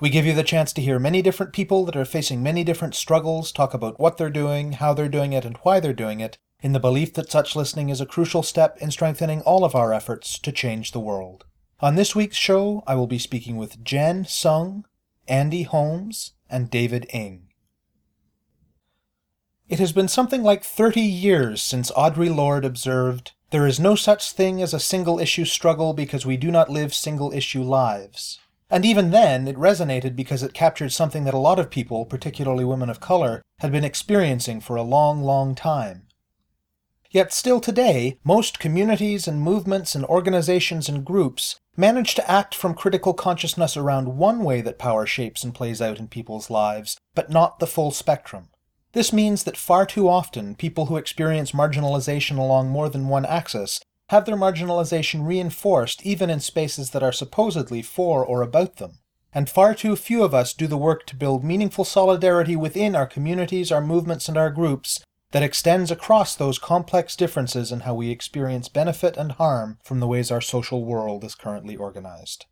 We give you the chance to hear many different people that are facing many different struggles talk about what they're doing, how they're doing it, and why they're doing it, in the belief that such listening is a crucial step in strengthening all of our efforts to change the world. On this week's show, I will be speaking with Jen Sung, Andy Holmes, and David Ng. It has been something like 30 years since Audre Lorde observed, There is no such thing as a single issue struggle because we do not live single issue lives. And even then, it resonated because it captured something that a lot of people, particularly women of color, had been experiencing for a long, long time. Yet still today, most communities and movements and organizations and groups manage to act from critical consciousness around one way that power shapes and plays out in people's lives, but not the full spectrum. This means that far too often people who experience marginalization along more than one axis have their marginalization reinforced even in spaces that are supposedly for or about them. And far too few of us do the work to build meaningful solidarity within our communities, our movements, and our groups that extends across those complex differences in how we experience benefit and harm from the ways our social world is currently organized.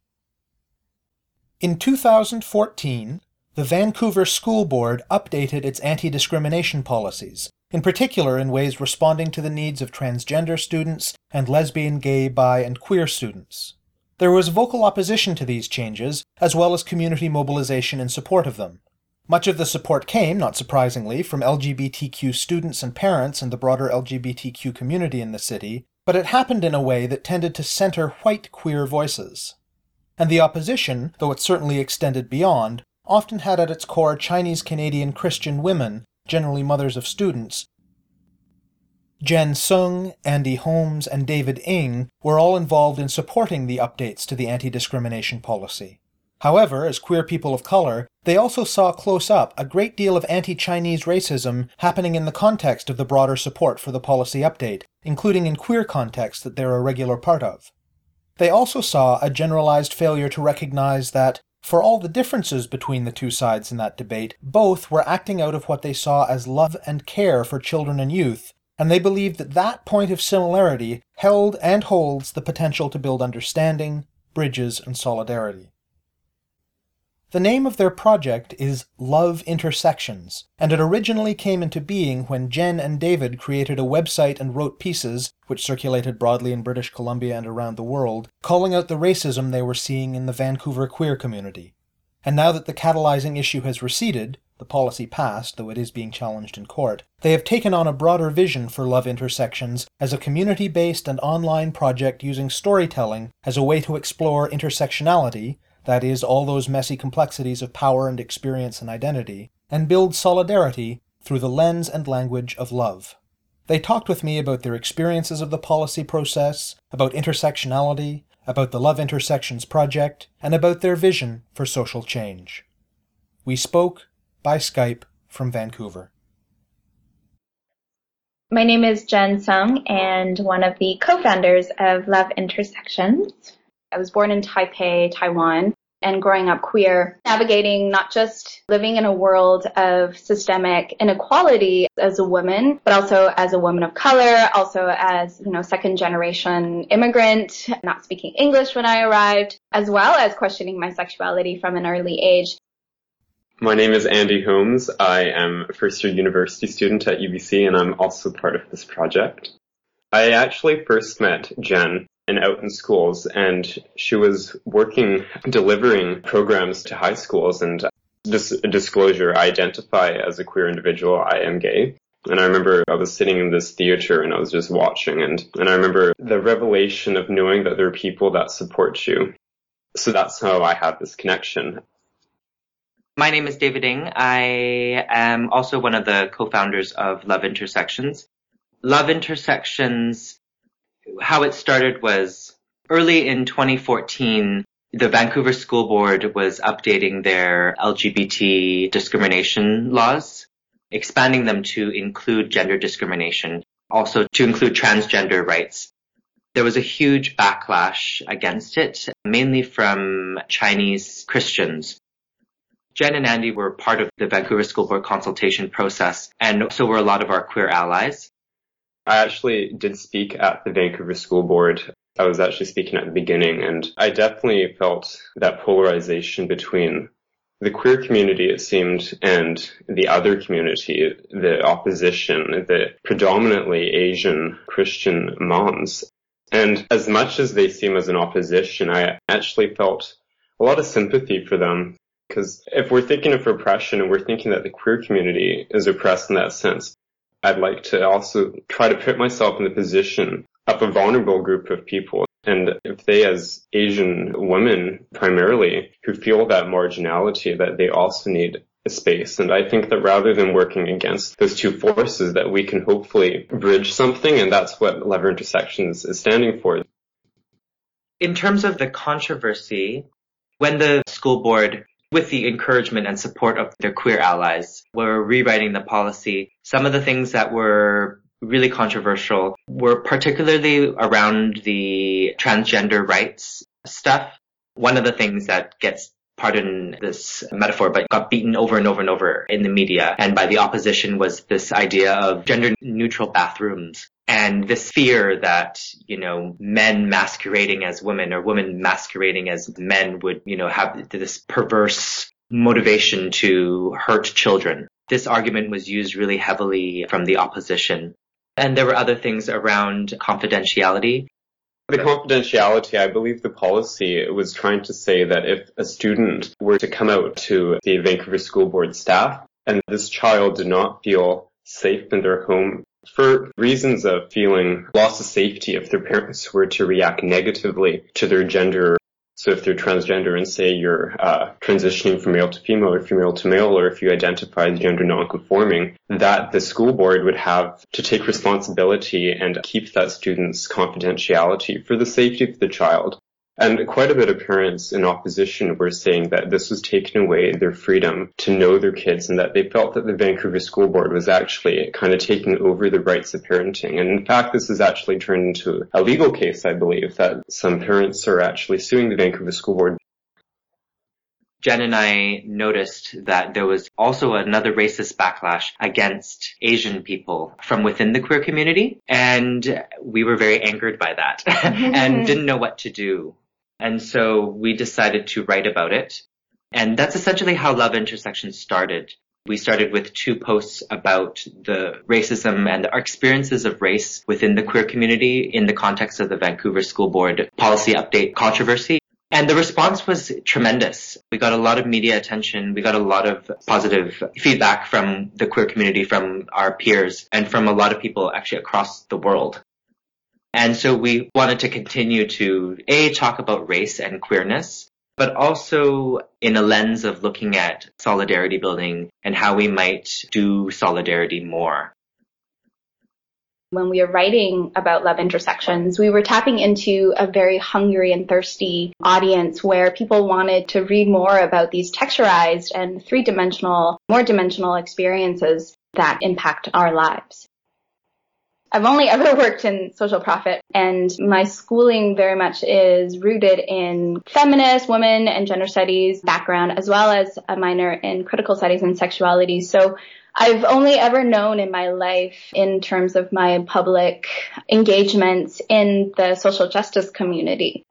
In 2014, the Vancouver School Board updated its anti discrimination policies, in particular in ways responding to the needs of transgender students and lesbian, gay, bi, and queer students. There was vocal opposition to these changes, as well as community mobilization in support of them. Much of the support came, not surprisingly, from LGBTQ students and parents and the broader LGBTQ community in the city, but it happened in a way that tended to center white queer voices. And the opposition, though it certainly extended beyond, often had at its core Chinese Canadian Christian women, generally mothers of students. Jen Sung, Andy Holmes, and David Ng were all involved in supporting the updates to the anti discrimination policy. However, as queer people of color, they also saw close up a great deal of anti Chinese racism happening in the context of the broader support for the policy update, including in queer contexts that they're a regular part of. They also saw a generalized failure to recognize that, for all the differences between the two sides in that debate, both were acting out of what they saw as love and care for children and youth, and they believed that that point of similarity held and holds the potential to build understanding, bridges, and solidarity. The name of their project is Love Intersections, and it originally came into being when Jen and David created a website and wrote pieces, which circulated broadly in British Columbia and around the world, calling out the racism they were seeing in the Vancouver queer community. And now that the catalyzing issue has receded, the policy passed, though it is being challenged in court, they have taken on a broader vision for Love Intersections as a community based and online project using storytelling as a way to explore intersectionality that is, all those messy complexities of power and experience and identity, and build solidarity through the lens and language of love. They talked with me about their experiences of the policy process, about intersectionality, about the Love Intersections project, and about their vision for social change. We spoke by Skype from Vancouver. My name is Jen Sung and one of the co-founders of Love Intersections. I was born in Taipei, Taiwan, and growing up queer, navigating not just living in a world of systemic inequality as a woman, but also as a woman of color, also as, you know, second generation immigrant, not speaking English when I arrived, as well as questioning my sexuality from an early age. My name is Andy Holmes. I am a first year university student at UBC and I'm also part of this project. I actually first met Jen and out in schools and she was working delivering programs to high schools and dis- disclosure I identify as a queer individual I am gay and I remember I was sitting in this theater and I was just watching and and I remember the revelation of knowing that there are people that support you so that's how I have this connection My name is David Ng. I am also one of the co-founders of Love Intersections. Love Intersections how it started was early in 2014, the Vancouver School Board was updating their LGBT discrimination laws, expanding them to include gender discrimination, also to include transgender rights. There was a huge backlash against it, mainly from Chinese Christians. Jen and Andy were part of the Vancouver School Board consultation process, and so were a lot of our queer allies. I actually did speak at the Vancouver School Board I was actually speaking at the beginning and I definitely felt that polarization between the queer community, it seemed, and the other community, the opposition, the predominantly Asian Christian moms. And as much as they seem as an opposition, I actually felt a lot of sympathy for them. Because if we're thinking of oppression and we're thinking that the queer community is oppressed in that sense, I'd like to also try to put myself in the position of a vulnerable group of people. And if they as Asian women primarily who feel that marginality that they also need a space. And I think that rather than working against those two forces that we can hopefully bridge something and that's what Love Intersections is standing for. In terms of the controversy, when the school board with the encouragement and support of their queer allies, were rewriting the policy. Some of the things that were really controversial were particularly around the transgender rights stuff. One of the things that gets pardon this metaphor, but got beaten over and over and over in the media and by the opposition was this idea of gender neutral bathrooms and this fear that, you know, men masquerading as women or women masquerading as men would, you know, have this perverse motivation to hurt children. This argument was used really heavily from the opposition. And there were other things around confidentiality. The confidentiality, I believe the policy was trying to say that if a student were to come out to the Vancouver School Board staff and this child did not feel safe in their home for reasons of feeling loss of safety if their parents were to react negatively to their gender so if they're transgender and say you're uh, transitioning from male to female or female to male, or if you identify as gender nonconforming, that the school board would have to take responsibility and keep that student's confidentiality for the safety of the child. And quite a bit of parents in opposition were saying that this was taking away their freedom to know their kids and that they felt that the Vancouver School Board was actually kind of taking over the rights of parenting. And in fact, this has actually turned into a legal case, I believe, that some parents are actually suing the Vancouver School Board Jen and I noticed that there was also another racist backlash against Asian people from within the queer community. And we were very angered by that and didn't know what to do. And so we decided to write about it. And that's essentially how Love Intersection started. We started with two posts about the racism and our experiences of race within the queer community in the context of the Vancouver School Board policy update controversy. And the response was tremendous. We got a lot of media attention. We got a lot of positive feedback from the queer community, from our peers, and from a lot of people actually across the world. And so we wanted to continue to A, talk about race and queerness, but also in a lens of looking at solidarity building and how we might do solidarity more. When we were writing about love intersections, we were tapping into a very hungry and thirsty audience where people wanted to read more about these texturized and three dimensional, more dimensional experiences that impact our lives. I've only ever worked in social profit and my schooling very much is rooted in feminist, women and gender studies background as well as a minor in critical studies and sexuality. So I've only ever known in my life in terms of my public engagements in the social justice community.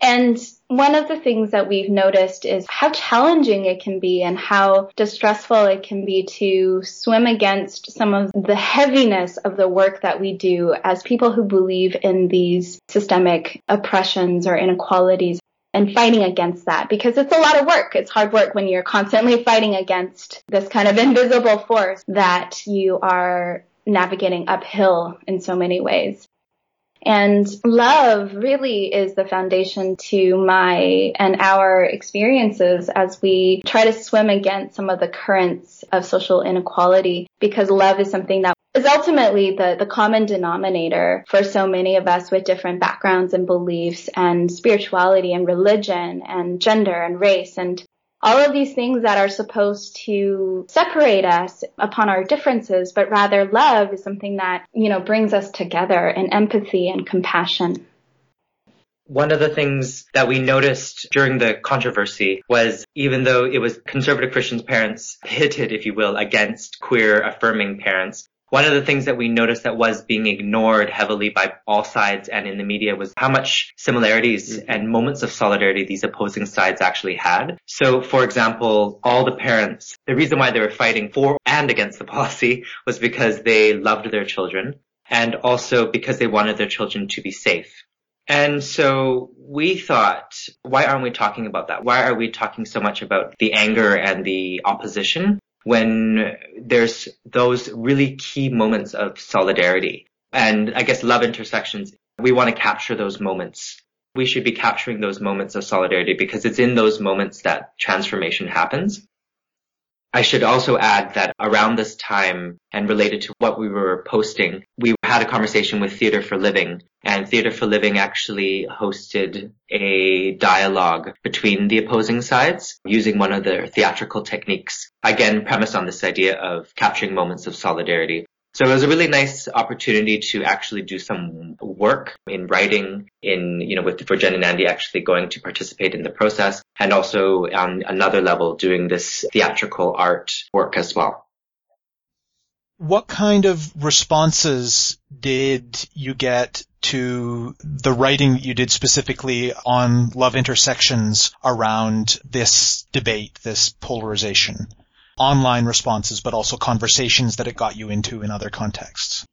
And one of the things that we've noticed is how challenging it can be and how distressful it can be to swim against some of the heaviness of the work that we do as people who believe in these systemic oppressions or inequalities and fighting against that because it's a lot of work. It's hard work when you're constantly fighting against this kind of invisible force that you are navigating uphill in so many ways. And love really is the foundation to my and our experiences as we try to swim against some of the currents of social inequality because love is something that is ultimately the, the common denominator for so many of us with different backgrounds and beliefs and spirituality and religion and gender and race and all of these things that are supposed to separate us upon our differences, but rather love is something that, you know, brings us together in empathy and compassion. One of the things that we noticed during the controversy was even though it was conservative Christian parents pitted, if you will, against queer affirming parents, one of the things that we noticed that was being ignored heavily by all sides and in the media was how much similarities mm-hmm. and moments of solidarity these opposing sides actually had. So, for example, all the parents, the reason why they were fighting for and against the policy was because they loved their children and also because they wanted their children to be safe. And so we thought, why aren't we talking about that? Why are we talking so much about the anger and the opposition when there's those really key moments of solidarity. And I guess love intersections, we want to capture those moments. We should be capturing those moments of solidarity because it's in those moments that transformation happens. I should also add that around this time and related to what we were posting, we had a conversation with Theatre for Living and Theatre for Living actually hosted a dialogue between the opposing sides using one of their theatrical techniques, again premised on this idea of capturing moments of solidarity. So it was a really nice opportunity to actually do some work in writing in, you know, with, for Jen and Andy actually going to participate in the process and also on another level doing this theatrical art work as well. What kind of responses did you get to the writing that you did specifically on love intersections around this debate, this polarization? Online responses, but also conversations that it got you into in other contexts?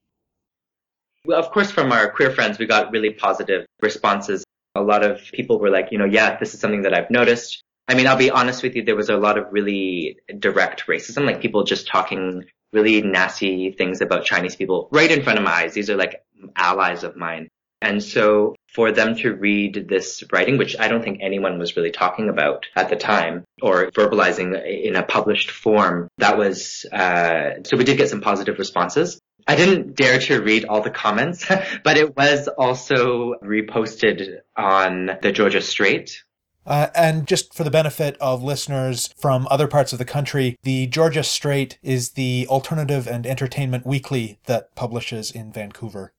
Well, of course, from our queer friends, we got really positive responses. A lot of people were like, you know, yeah, this is something that I've noticed. I mean, I'll be honest with you, there was a lot of really direct racism, like people just talking really nasty things about Chinese people right in front of my eyes. These are like allies of mine. And so for them to read this writing, which I don't think anyone was really talking about at the time or verbalizing in a published form, that was, uh, so we did get some positive responses. I didn't dare to read all the comments, but it was also reposted on the Georgia Straight, uh, and just for the benefit of listeners from other parts of the country, the Georgia Straight is the alternative and entertainment weekly that publishes in Vancouver.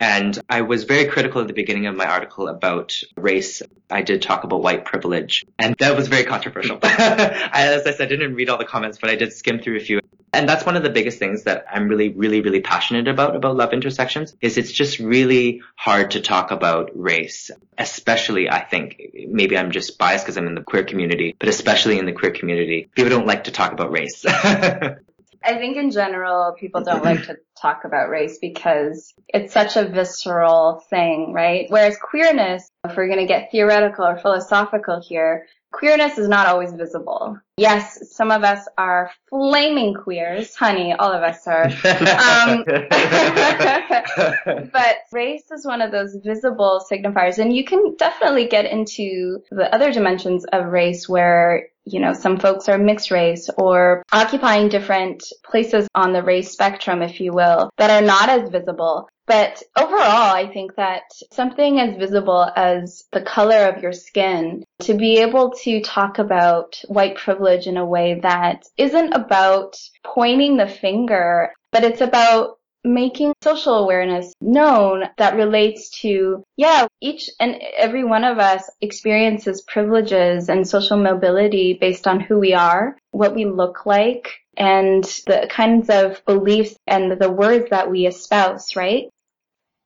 And I was very critical at the beginning of my article about race. I did talk about white privilege, and that was very controversial. As I said, I didn't read all the comments, but I did skim through a few. And that's one of the biggest things that I'm really, really, really passionate about, about love intersections, is it's just really hard to talk about race. Especially, I think, maybe I'm just biased because I'm in the queer community, but especially in the queer community, people don't like to talk about race. I think in general, people don't like to talk about race because it's such a visceral thing, right? Whereas queerness, if we're going to get theoretical or philosophical here, queerness is not always visible. Yes, some of us are flaming queers. Honey, all of us are. Um, but race is one of those visible signifiers. And you can definitely get into the other dimensions of race where you know, some folks are mixed race or occupying different places on the race spectrum, if you will, that are not as visible. But overall, I think that something as visible as the color of your skin, to be able to talk about white privilege in a way that isn't about pointing the finger, but it's about making social awareness known that relates to, yeah, each and every one of us experiences privileges and social mobility based on who we are, what we look like, and the kinds of beliefs and the words that we espouse, right?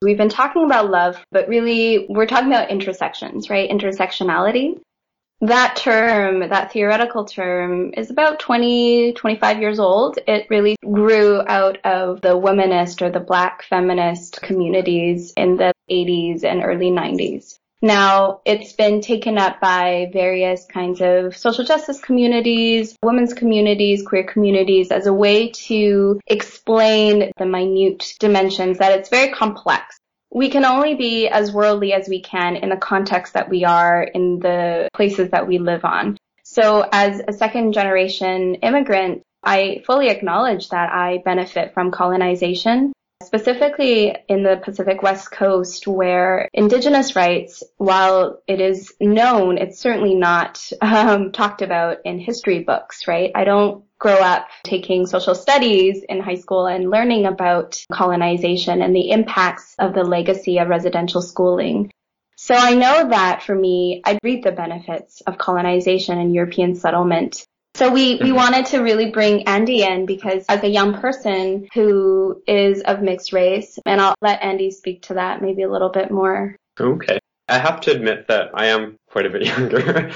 We've been talking about love, but really we're talking about intersections, right? Intersectionality that term, that theoretical term, is about 20, 25 years old. It really grew out of the womanist or the black feminist communities in the 80s and early 90s. Now, it's been taken up by various kinds of social justice communities, women's communities, queer communities as a way to explain the minute dimensions that it's very complex we can only be as worldly as we can in the context that we are in the places that we live on. So as a second generation immigrant, I fully acknowledge that I benefit from colonization, specifically in the Pacific West Coast where Indigenous rights, while it is known, it's certainly not um, talked about in history books, right? I don't grow up taking social studies in high school and learning about colonization and the impacts of the legacy of residential schooling. So I know that for me, I reap the benefits of colonization and European settlement. So we, we mm-hmm. wanted to really bring Andy in because as a young person who is of mixed race, and I'll let Andy speak to that maybe a little bit more. Okay. I have to admit that I am quite a bit younger.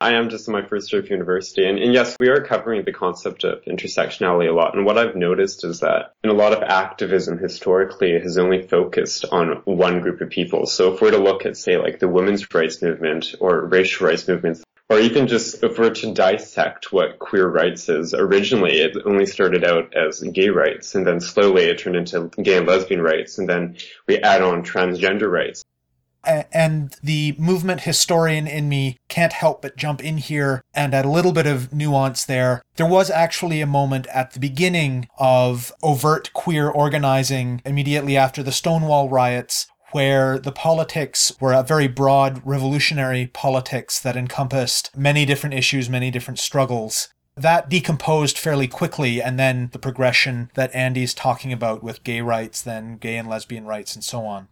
I am just in my first year of university. And, and, yes, we are covering the concept of intersectionality a lot. And what I've noticed is that in a lot of activism historically has only focused on one group of people. So if we're to look at, say, like the women's rights movement or racial rights movements, or even just if we're to dissect what queer rights is, originally it only started out as gay rights and then slowly it turned into gay and lesbian rights and then we add on transgender rights and the movement historian in me can't help but jump in here and add a little bit of nuance there. There was actually a moment at the beginning of overt queer organizing immediately after the Stonewall riots where the politics were a very broad revolutionary politics that encompassed many different issues, many different struggles. That decomposed fairly quickly, and then the progression that Andy's talking about with gay rights, then gay and lesbian rights, and so on.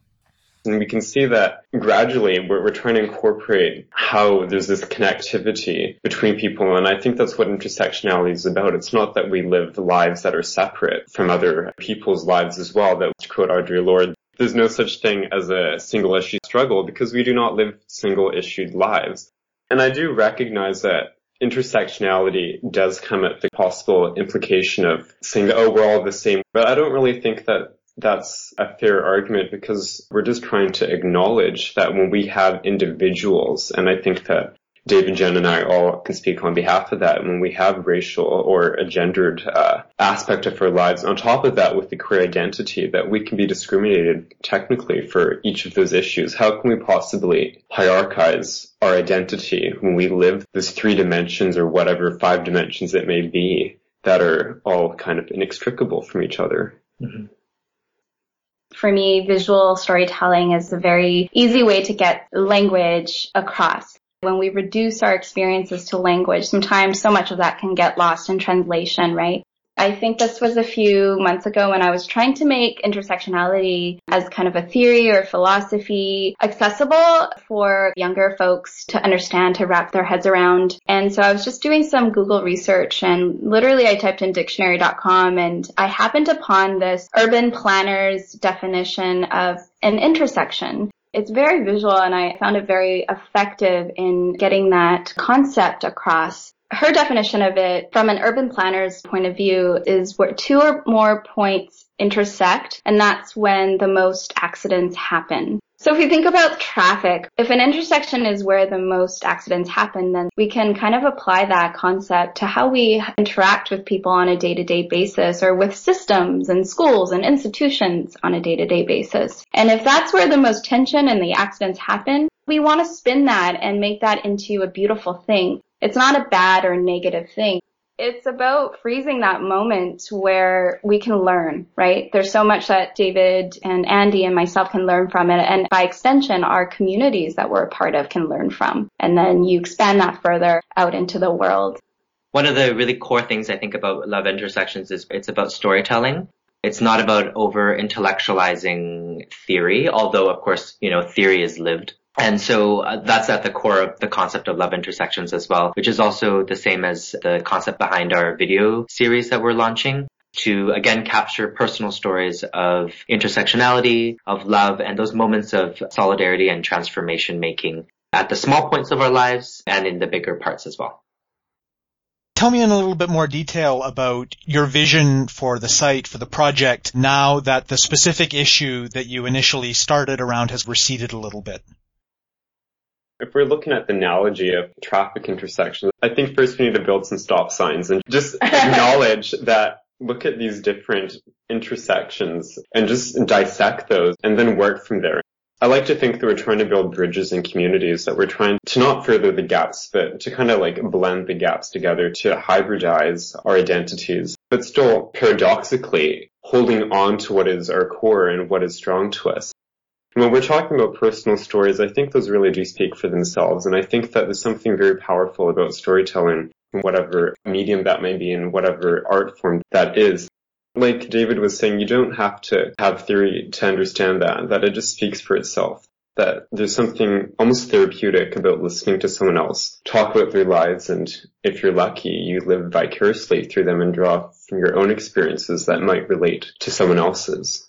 And we can see that gradually we're, we're trying to incorporate how there's this connectivity between people. And I think that's what intersectionality is about. It's not that we live lives that are separate from other people's lives as well. That to quote Audre Lorde, there's no such thing as a single issue struggle because we do not live single issued lives. And I do recognize that intersectionality does come at the possible implication of saying that, oh, we're all the same. But I don't really think that that's a fair argument because we're just trying to acknowledge that when we have individuals, and I think that David, Jen, and I all can speak on behalf of that. When we have racial or a gendered uh, aspect of our lives, on top of that, with the queer identity, that we can be discriminated technically for each of those issues. How can we possibly hierarchize our identity when we live those three dimensions or whatever five dimensions it may be that are all kind of inextricable from each other? Mm-hmm. For me, visual storytelling is a very easy way to get language across. When we reduce our experiences to language, sometimes so much of that can get lost in translation, right? I think this was a few months ago when I was trying to make intersectionality as kind of a theory or philosophy accessible for younger folks to understand, to wrap their heads around. And so I was just doing some Google research and literally I typed in dictionary.com and I happened upon this urban planner's definition of an intersection. It's very visual and I found it very effective in getting that concept across her definition of it from an urban planner's point of view is where two or more points intersect, and that's when the most accidents happen. So if we think about traffic, if an intersection is where the most accidents happen, then we can kind of apply that concept to how we interact with people on a day-to-day basis or with systems and schools and institutions on a day-to-day basis. And if that's where the most tension and the accidents happen, we want to spin that and make that into a beautiful thing. It's not a bad or negative thing. It's about freezing that moment where we can learn, right? There's so much that David and Andy and myself can learn from it. And by extension, our communities that we're a part of can learn from. And then you expand that further out into the world. One of the really core things I think about Love Intersections is it's about storytelling. It's not about over intellectualizing theory, although of course, you know, theory is lived. And so uh, that's at the core of the concept of love intersections as well, which is also the same as the concept behind our video series that we're launching to again capture personal stories of intersectionality, of love, and those moments of solidarity and transformation making at the small points of our lives and in the bigger parts as well. Tell me in a little bit more detail about your vision for the site, for the project, now that the specific issue that you initially started around has receded a little bit. If we're looking at the analogy of traffic intersections, I think first we need to build some stop signs and just acknowledge that look at these different intersections and just dissect those and then work from there. I like to think that we're trying to build bridges and communities, that we're trying to not further the gaps, but to kind of like blend the gaps together to hybridize our identities, but still paradoxically holding on to what is our core and what is strong to us. When we're talking about personal stories, I think those really do speak for themselves. And I think that there's something very powerful about storytelling, whatever medium that may be in whatever art form that is like David was saying, you don't have to have theory to understand that, that it just speaks for itself. That there's something almost therapeutic about listening to someone else talk about their lives and if you're lucky, you live vicariously through them and draw from your own experiences that might relate to someone else's.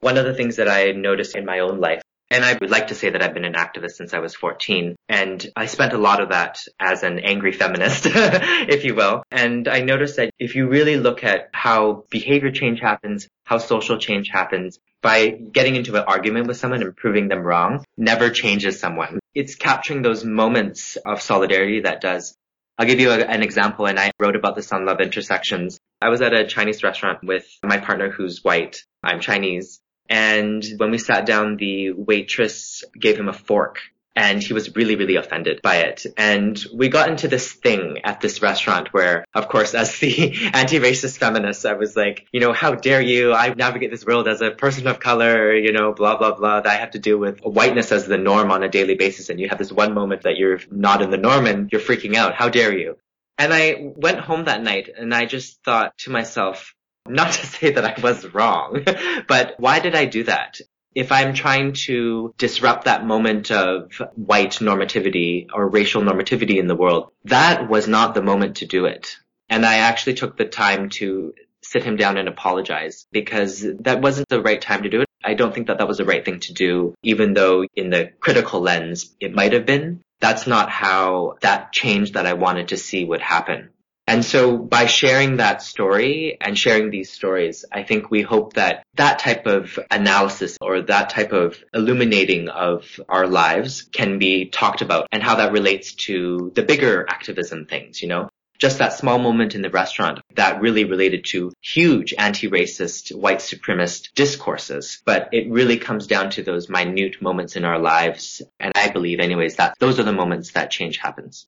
One of the things that I noticed in my own life and I would like to say that I've been an activist since I was 14. And I spent a lot of that as an angry feminist, if you will. And I noticed that if you really look at how behavior change happens, how social change happens, by getting into an argument with someone and proving them wrong never changes someone. It's capturing those moments of solidarity that does. I'll give you a, an example, and I wrote about this on Love Intersections. I was at a Chinese restaurant with my partner who's white. I'm Chinese. And when we sat down, the waitress gave him a fork and he was really, really offended by it. And we got into this thing at this restaurant where, of course, as the anti-racist feminist, I was like, you know, how dare you? I navigate this world as a person of color, you know, blah, blah, blah. That I have to deal with whiteness as the norm on a daily basis. And you have this one moment that you're not in the norm and you're freaking out. How dare you? And I went home that night and I just thought to myself, not to say that I was wrong, but why did I do that? If I'm trying to disrupt that moment of white normativity or racial normativity in the world, that was not the moment to do it. And I actually took the time to sit him down and apologize because that wasn't the right time to do it. I don't think that that was the right thing to do, even though in the critical lens it might have been. That's not how that change that I wanted to see would happen. And so by sharing that story and sharing these stories, I think we hope that that type of analysis or that type of illuminating of our lives can be talked about and how that relates to the bigger activism things, you know? Just that small moment in the restaurant that really related to huge anti-racist, white supremacist discourses. But it really comes down to those minute moments in our lives. And I believe anyways that those are the moments that change happens.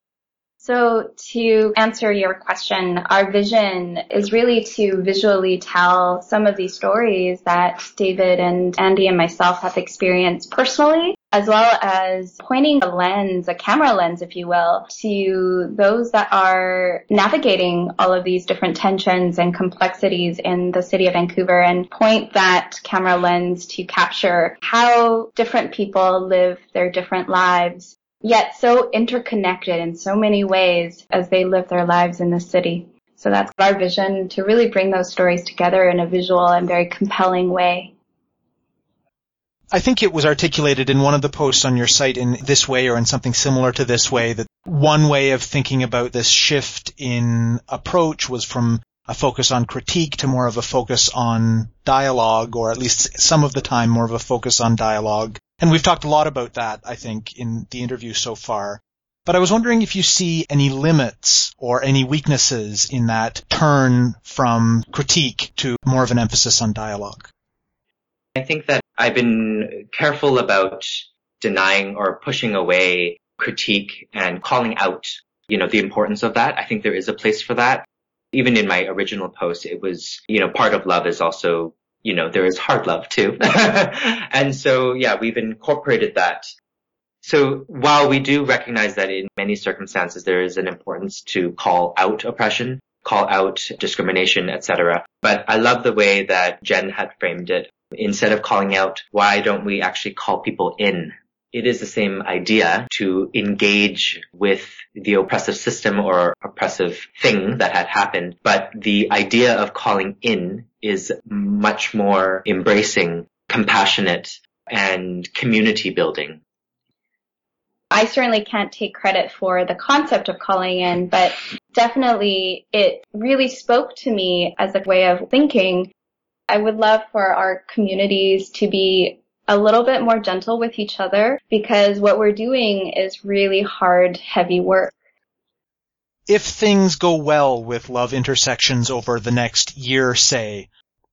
So to answer your question, our vision is really to visually tell some of these stories that David and Andy and myself have experienced personally, as well as pointing a lens, a camera lens, if you will, to those that are navigating all of these different tensions and complexities in the city of Vancouver and point that camera lens to capture how different people live their different lives yet so interconnected in so many ways as they live their lives in the city. So that's our vision to really bring those stories together in a visual and very compelling way. I think it was articulated in one of the posts on your site in this way or in something similar to this way that one way of thinking about this shift in approach was from a focus on critique to more of a focus on dialogue, or at least some of the time more of a focus on dialogue. And we've talked a lot about that, I think, in the interview so far. But I was wondering if you see any limits or any weaknesses in that turn from critique to more of an emphasis on dialogue. I think that I've been careful about denying or pushing away critique and calling out, you know, the importance of that. I think there is a place for that. Even in my original post, it was, you know, part of love is also you know, there is hard love too. and so, yeah, we've incorporated that. So while we do recognize that in many circumstances there is an importance to call out oppression, call out discrimination, etc. But I love the way that Jen had framed it. Instead of calling out, why don't we actually call people in it is the same idea to engage with the oppressive system or oppressive thing that had happened. But the idea of calling in is much more embracing, compassionate, and community building. I certainly can't take credit for the concept of calling in, but definitely it really spoke to me as a way of thinking. I would love for our communities to be a little bit more gentle with each other because what we're doing is really hard, heavy work. If things go well with Love Intersections over the next year, say,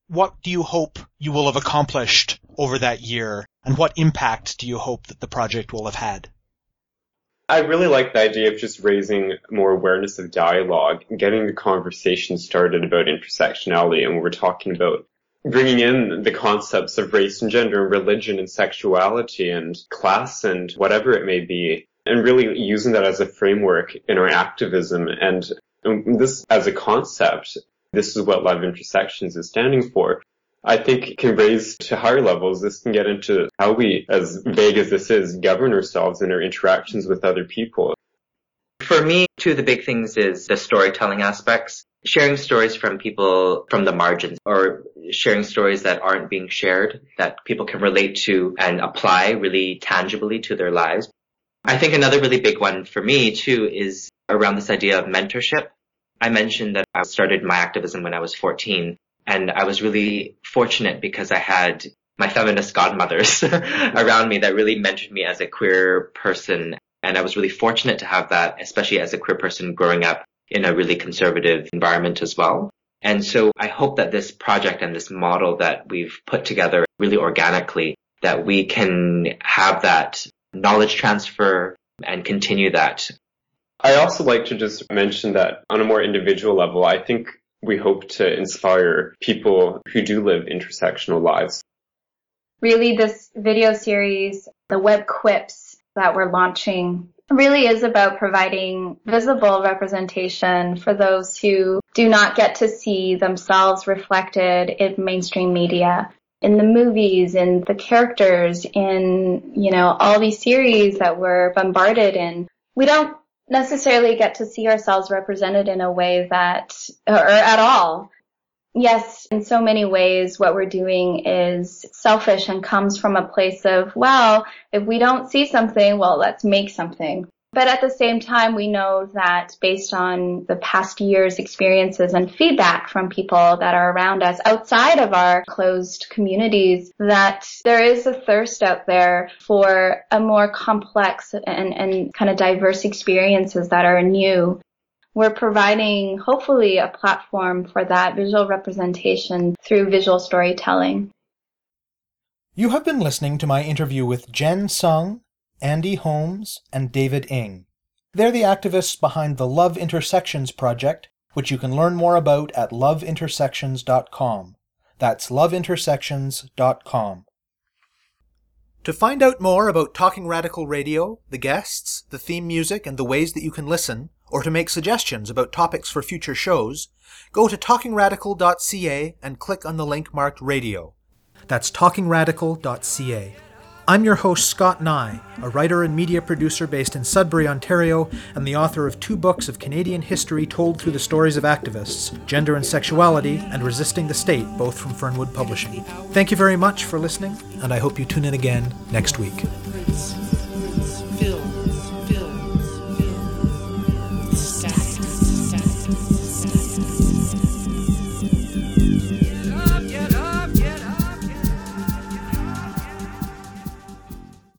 what do you hope you will have accomplished over that year? And what impact do you hope that the project will have had? I really like the idea of just raising more awareness of dialogue and getting the conversation started about intersectionality. And we're talking about bringing in the concepts of race and gender and religion and sexuality and class and whatever it may be and really using that as a framework in our activism and um, this as a concept this is what love intersections is standing for I think can raise to higher levels. This can get into how we, as vague as this is, govern ourselves in our interactions with other people. For me, two of the big things is the storytelling aspects. Sharing stories from people from the margins or sharing stories that aren't being shared that people can relate to and apply really tangibly to their lives. I think another really big one for me too is around this idea of mentorship. I mentioned that I started my activism when I was 14 and I was really fortunate because I had my feminist godmothers around me that really mentored me as a queer person. And I was really fortunate to have that, especially as a queer person growing up in a really conservative environment as well. And so I hope that this project and this model that we've put together really organically, that we can have that knowledge transfer and continue that. I also like to just mention that on a more individual level, I think we hope to inspire people who do live intersectional lives. Really, this video series, the web quips that we're launching really is about providing visible representation for those who do not get to see themselves reflected in mainstream media in the movies, in the characters, in, you know, all these series that we're bombarded in. We don't necessarily get to see ourselves represented in a way that, or at all. Yes, in so many ways, what we're doing is selfish and comes from a place of, well, if we don't see something, well, let's make something. But at the same time, we know that based on the past year's experiences and feedback from people that are around us outside of our closed communities, that there is a thirst out there for a more complex and, and kind of diverse experiences that are new. We're providing hopefully a platform for that visual representation through visual storytelling. You have been listening to my interview with Jen Sung, Andy Holmes, and David Ng. They're the activists behind the Love Intersections project, which you can learn more about at loveintersections.com. That's loveintersections.com. To find out more about Talking Radical Radio, the guests, the theme music, and the ways that you can listen, or to make suggestions about topics for future shows, go to talkingradical.ca and click on the link marked radio. That's talkingradical.ca. I'm your host, Scott Neigh, a writer and media producer based in Sudbury, Ontario, and the author of two books of Canadian history told through the stories of activists Gender and Sexuality and Resisting the State, both from Fernwood Publishing. Thank you very much for listening, and I hope you tune in again next week.